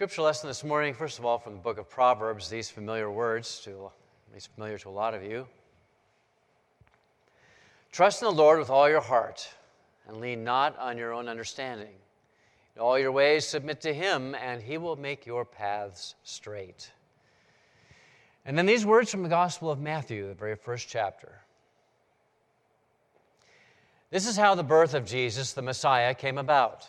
scripture lesson this morning, first of all, from the book of Proverbs, these familiar words, to, at least familiar to a lot of you. Trust in the Lord with all your heart, and lean not on your own understanding. In all your ways submit to him, and he will make your paths straight. And then these words from the Gospel of Matthew, the very first chapter. This is how the birth of Jesus, the Messiah, came about.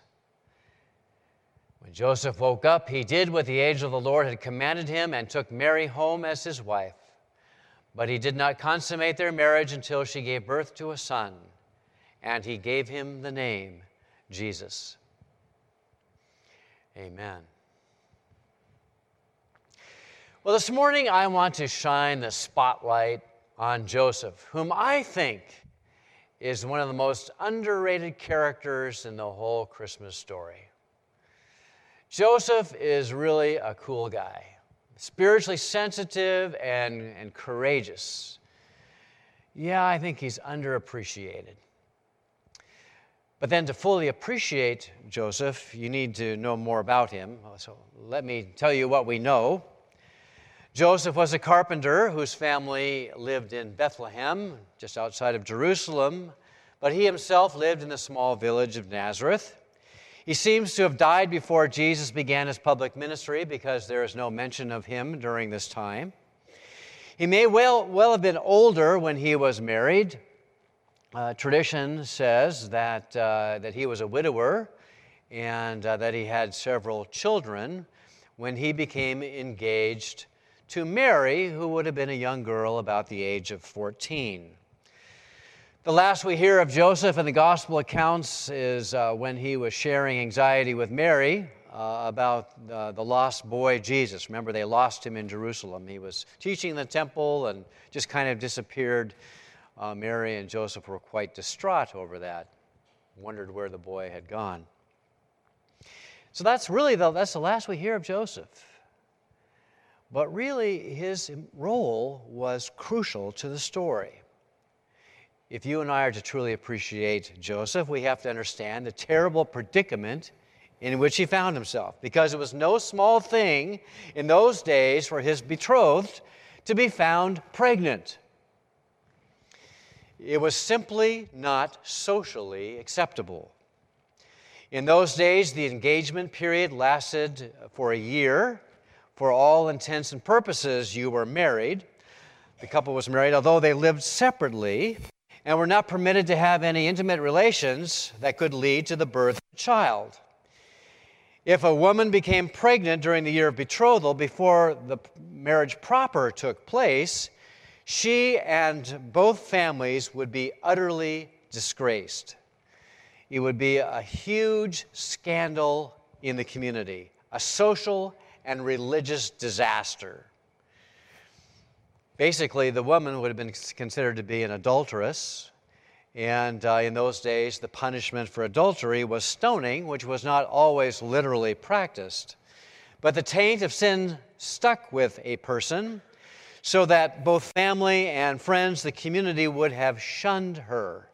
When Joseph woke up, he did what the angel of the Lord had commanded him and took Mary home as his wife. But he did not consummate their marriage until she gave birth to a son, and he gave him the name Jesus. Amen. Well, this morning I want to shine the spotlight on Joseph, whom I think is one of the most underrated characters in the whole Christmas story. Joseph is really a cool guy, spiritually sensitive and, and courageous. Yeah, I think he's underappreciated. But then to fully appreciate Joseph, you need to know more about him. So let me tell you what we know. Joseph was a carpenter whose family lived in Bethlehem, just outside of Jerusalem, but he himself lived in the small village of Nazareth. He seems to have died before Jesus began his public ministry because there is no mention of him during this time. He may well, well have been older when he was married, uh, tradition says that, uh, that he was a widower and uh, that he had several children when he became engaged to Mary, who would have been a young girl about the age of 14. The last we hear of Joseph in the gospel accounts is uh, when he was sharing anxiety with Mary uh, about uh, the lost boy Jesus. Remember, they lost him in Jerusalem. He was teaching in the temple and just kind of disappeared uh, Mary and Joseph were quite distraught over that, wondered where the boy had gone. So that's really the, that's the last we hear of Joseph. But really, his role was crucial to the story. If you and I are to truly appreciate Joseph, we have to understand the terrible predicament in which he found himself, because it was no small thing in those days for his betrothed to be found pregnant. It was simply not socially acceptable. In those days, the engagement period lasted for a year. For all intents and purposes, you were married. The couple was married, although they lived separately and were not permitted to have any intimate relations that could lead to the birth of a child. If a woman became pregnant during the year of betrothal before the marriage proper took place, she and both families would be utterly disgraced. It would be a huge scandal in the community, a social and religious disaster. Basically, the woman would have been considered to be an adulteress, and uh, in those days, the punishment for adultery was stoning, which was not always literally practiced. But the taint of sin stuck with a person, so that both family and friends, the community, would have shunned her,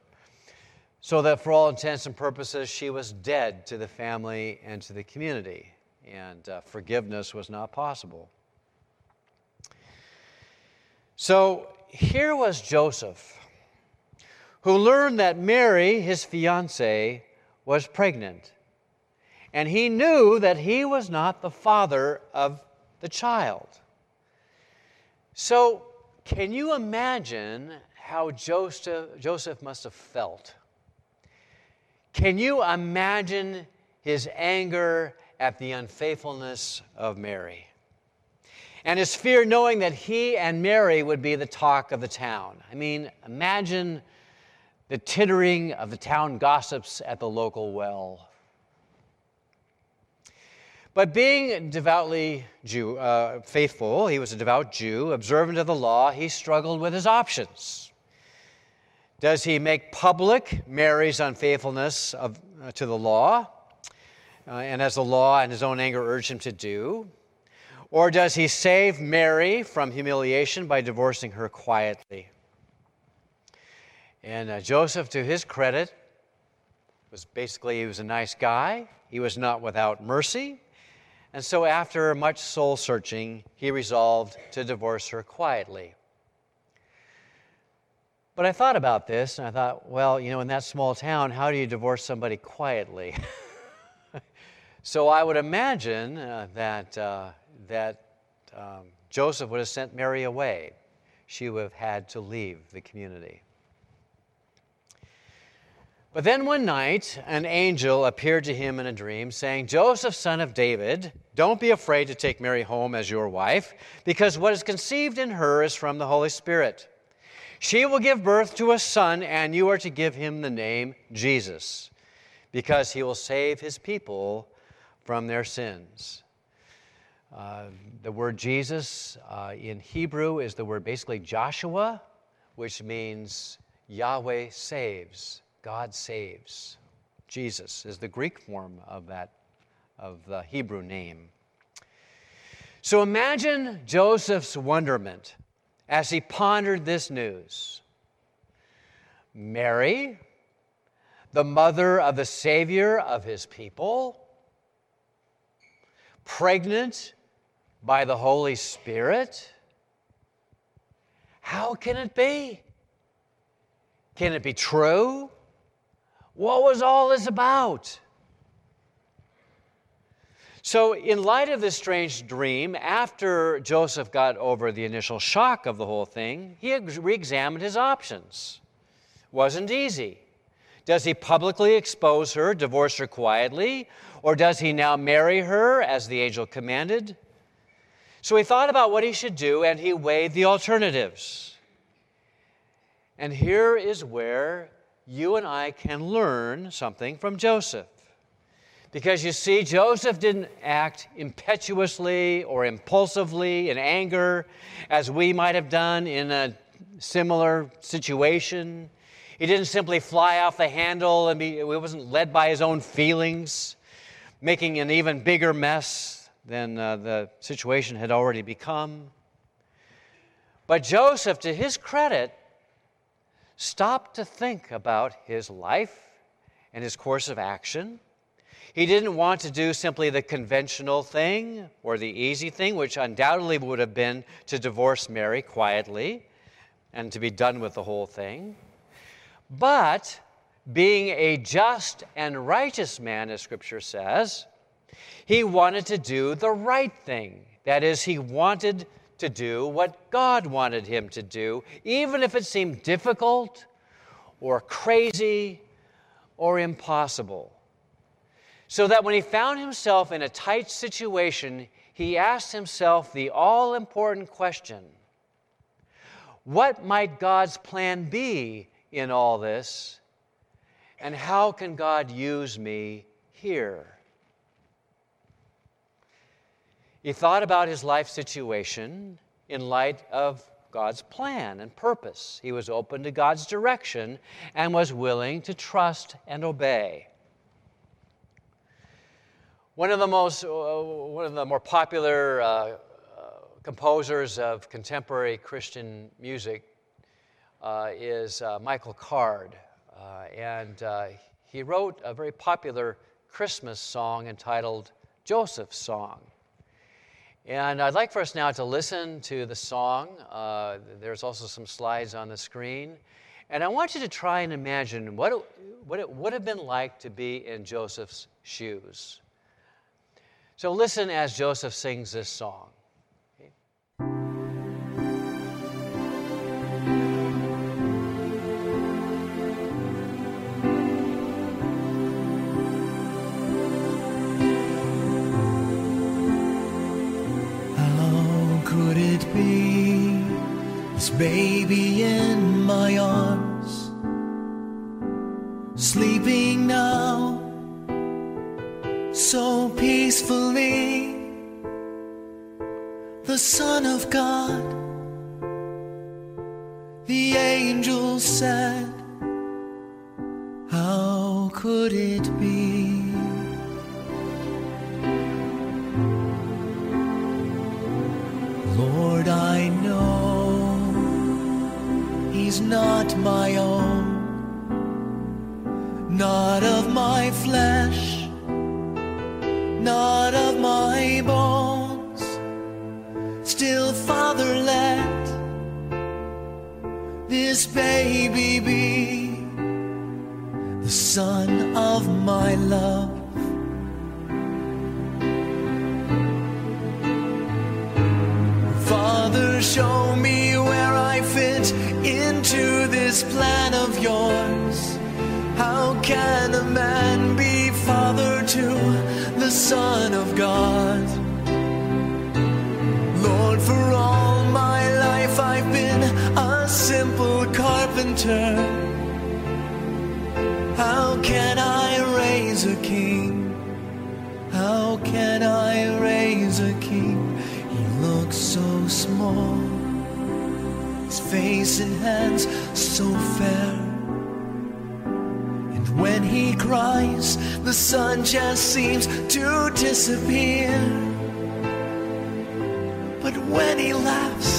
so that for all intents and purposes, she was dead to the family and to the community, and uh, forgiveness was not possible. So here was Joseph, who learned that Mary, his fiancee, was pregnant. And he knew that he was not the father of the child. So, Can you imagine how Joseph, Joseph must have felt? Can you imagine his anger at the unfaithfulness of Mary? And his fear knowing that he and Mary would be the talk of the town. I mean, imagine the tittering of the town gossips at the local well. But being devoutly Jew, uh, faithful, he was a devout Jew, observant of the law, he struggled with his options. Does he make public Mary's unfaithfulness of, uh, to the law, uh, and as the law and his own anger urged him to do? Or does he save Mary from humiliation by divorcing her quietly? And uh, Joseph, to his credit, was basically he was a nice guy. He was not without mercy. And so, after much soul searching, he resolved to divorce her quietly. But I thought about this and I thought, well, you know, in that small town, how do you divorce somebody quietly? so I would imagine uh, that, uh, that um, Joseph would have sent Mary away. She would have had to leave the community. But then one night, an angel appeared to him in a dream, saying, Joseph, son of David, don't be afraid to take Mary home as your wife, because what is conceived in her is from the Holy Spirit. She will give birth to a son, and you are to give him the name Jesus, because he will save his people from their sins. Uh, the word Jesus uh, in Hebrew is the word basically Joshua, which means Yahweh saves. God saves. Jesus is the Greek form of that, of the Hebrew name. So imagine Joseph's wonderment as he pondered this news. Mary, the mother of the Savior of his people, pregnant by the Holy Spirit. How can it be? Can it be true? What was all this about? So, in light of this strange dream, after Joseph got over the initial shock of the whole thing, he re examined his options. Wasn't easy. Does he publicly expose her, divorce her quietly, or does he now marry her as the angel commanded? So he thought about what he should do and he weighed the alternatives. And here is where you and I can learn something from Joseph. Because you see, Joseph didn't act impetuously or impulsively in anger as we might have done in a similar situation. He didn't simply fly off the handle and be, he wasn't led by his own feelings, making an even bigger mess than uh, the situation had already become. But Joseph, to his credit, stopped to think about his life and his course of action. He didn't want to do simply the conventional thing or the easy thing, which undoubtedly would have been to divorce Mary quietly and to be done with the whole thing. But being a just and righteous man, as Scripture says, he wanted to do the right thing. That is, he wanted to do what God wanted him to do, even if it seemed difficult or crazy or impossible. So that when he found himself in a tight situation, he asked himself the all important question What might God's plan be in all this? And how can God use me here? He thought about his life situation in light of God's plan and purpose. He was open to God's direction and was willing to trust and obey. One of the most, uh, one of the more popular uh, uh, composers of contemporary Christian music uh, is uh, Michael Card, and he wrote a very popular Christmas song entitled Joseph's Song. And I'd like for us now to listen to the song. Uh, there's also some slides on the screen. And I want you to try and imagine what it, what it would have been like to be in Joseph's shoes. So listen as Joseph sings this song. Baby in my arms, sleeping now so peacefully. The Son of God, the angel said, How could it this baby be the son of my love. Father, show me where I fit into this plan of yours. How can a man be father to the Son of God? Lord, for all my life I've been a simple How can I raise a king? How can I raise a king? He looks so small, his face and hands so fair. And when he cries, the sun just seems to disappear. But when he laughs,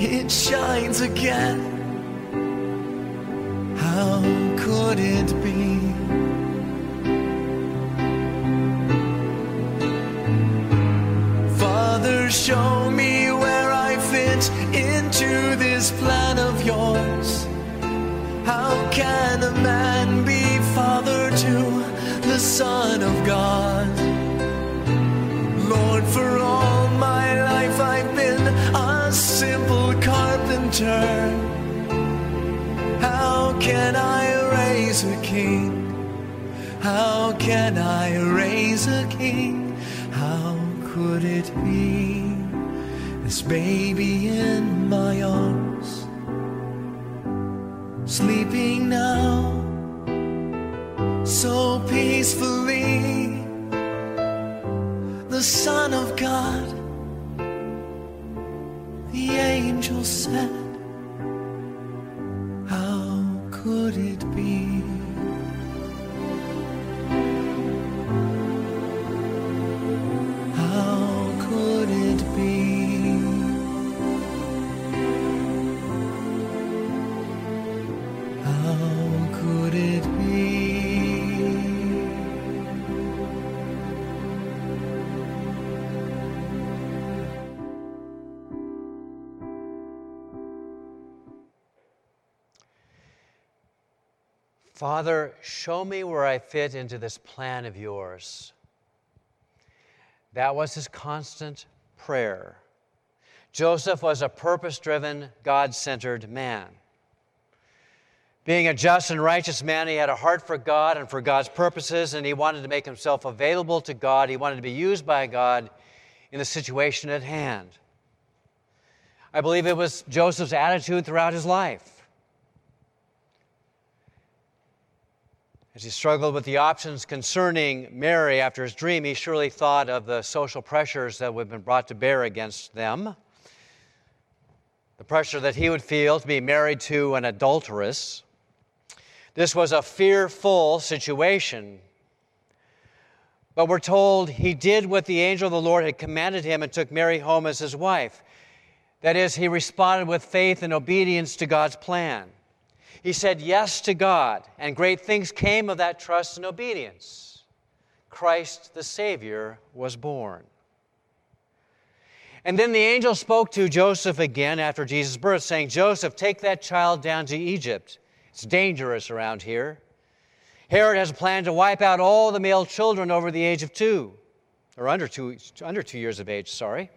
it shines again. How could it be? Father, show me where I fit into this plan of yours. How can a man be father to the Son of God? Lord, for carpenter. How can I raise a king? How can I raise a king? How could it be? This baby in my arms, sleeping now, so peacefully. The Son of God, the angel said, Father, show me where I fit into this plan of yours. That was his constant prayer. Joseph was a purpose driven, God centered man. Being a just and righteous man, he had a heart for God and for God's purposes, and he wanted to make himself available to God. He wanted to be used by God in the situation at hand. I believe it was Joseph's attitude throughout his life. As he struggled with the options concerning Mary after his dream, he surely thought of the social pressures that would have been brought to bear against them. The pressure that he would feel to be married to an adulteress. This was a fearful situation. But we're told he did what the angel of the Lord had commanded him and took Mary home as his wife. That is, he responded with faith and obedience to God's plan. He said yes to God, and great things came of that trust and obedience. Christ the Savior was born. And then the angel spoke to Joseph again after Jesus' birth, saying, Joseph, take that child down to Egypt. It's dangerous around here. Herod has a plan to wipe out all the male children over the age of two, or under two, under two years of age, sorry.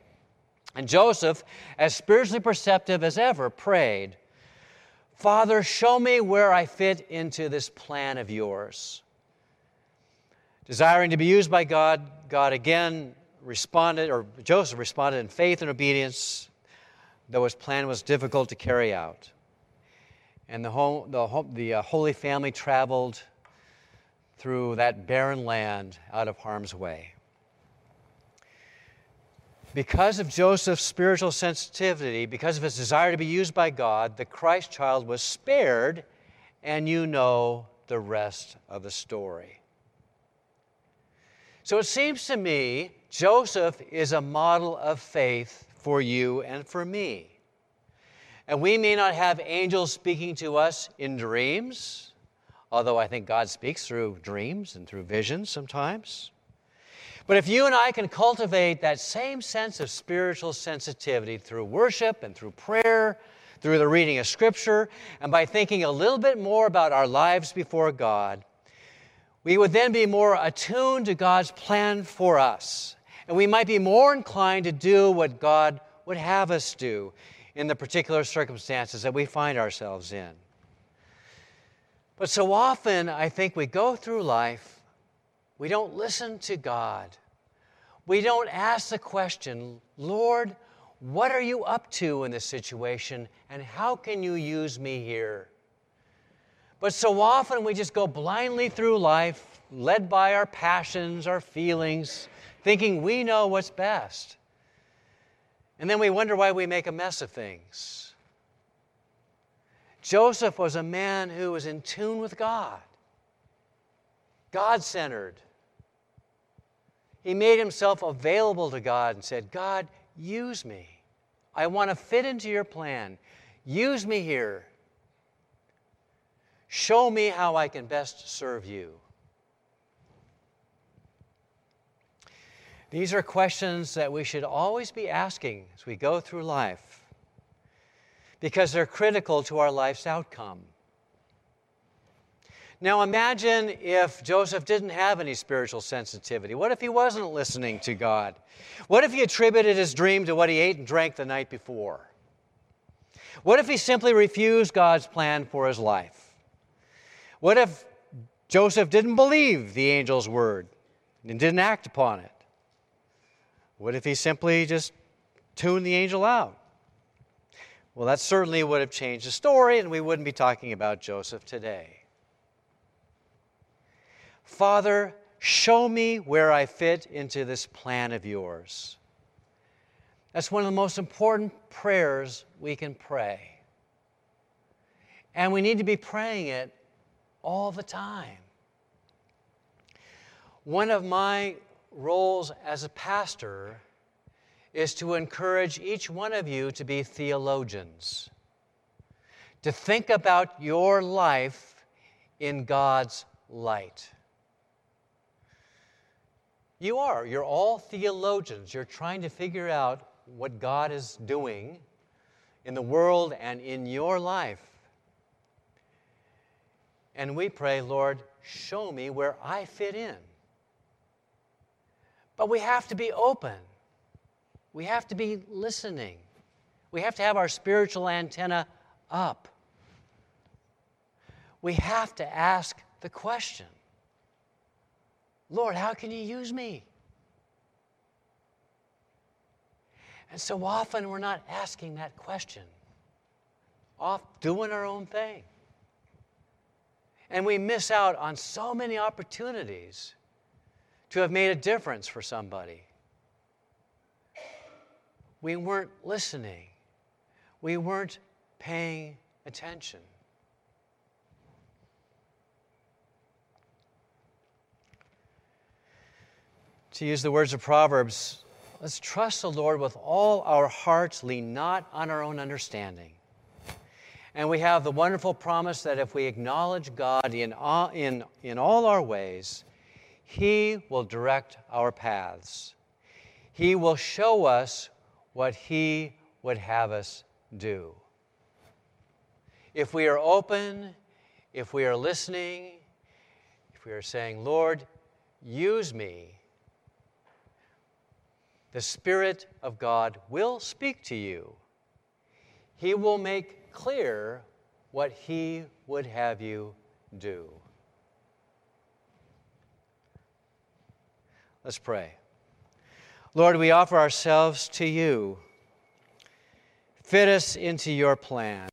And Joseph, as spiritually perceptive as ever, prayed, Father, show me where I fit into this plan of yours. Desiring to be used by God, God again responded, or Joseph responded in faith and obedience. though his plan was difficult to carry out. And the, home, the, home, the uh, Holy Family traveled through that barren land out of harm's way. Because of Joseph's spiritual sensitivity, because of his desire to be used by God, the Christ child was spared, and you know the rest of the story. So it seems to me Joseph is a model of faith for you and for me. And we may not have angels speaking to us in dreams, although I think God speaks through dreams and through visions sometimes. But if you and I can cultivate that same sense of spiritual sensitivity through worship and through prayer, through the reading of Scripture, and by thinking a little bit more about our lives before God, we would then be more attuned to God's plan for us. And we might be more inclined to do what God would have us do in the particular circumstances that we find ourselves in. But so often, I think we go through life we don't listen to God. We don't ask the question, Lord, what are you up to in this situation and how can you use me here? But so often we just go blindly through life, led by our passions, our feelings, thinking we know what's best. And then we wonder why we make a mess of things. Joseph was a man who was in tune with God, God centered. He made himself available to God and said, God, use me. I want to fit into your plan. Use me here. Show me how I can best serve you. These are questions that we should always be asking as we go through life because they're critical to our life's outcome. Now imagine if Joseph didn't have any spiritual sensitivity. What if he wasn't listening to God? What if he attributed his dream to what he ate and drank the night before? What if he simply refused God's plan for his life? What if Joseph didn't believe the angel's word and didn't act upon it? What if he simply just tuned the angel out? Well, that certainly would have changed the story, and we wouldn't be talking about Joseph today. Father, show me where I fit into this plan of yours. That's one of the most important prayers we can pray. And we need to be praying it all the time. One of my roles as a pastor is to encourage each one of you to be theologians, to think about your life in God's light. You are. You're all theologians. You're trying to figure out what God is doing in the world and in your life. And we pray, Lord, show me where I fit in. But we have to be open. We have to be listening. We have to have our spiritual antenna up. We have to ask the question Lord, how can you use me? And so often we're not asking that question, off doing our own thing. And we miss out on so many opportunities to have made a difference for somebody. We weren't listening, we weren't paying attention. To use the words of Proverbs, let's trust the Lord with all our hearts, lean not on our own understanding. And we have the wonderful promise that if we acknowledge God in all, in, in all our ways, He will direct our paths. He will show us what He would have us do. If we are open, if we are listening, if we are saying, Lord, use me the Spirit of God will speak to you. He will make clear what He would have you do. Let's pray. Lord, we offer ourselves to you, Fit us into your plan.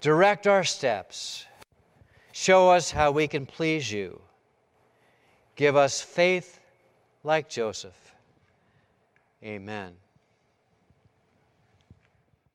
Direct our steps. Show us how we can please you. Give us faith like Joseph. Amen.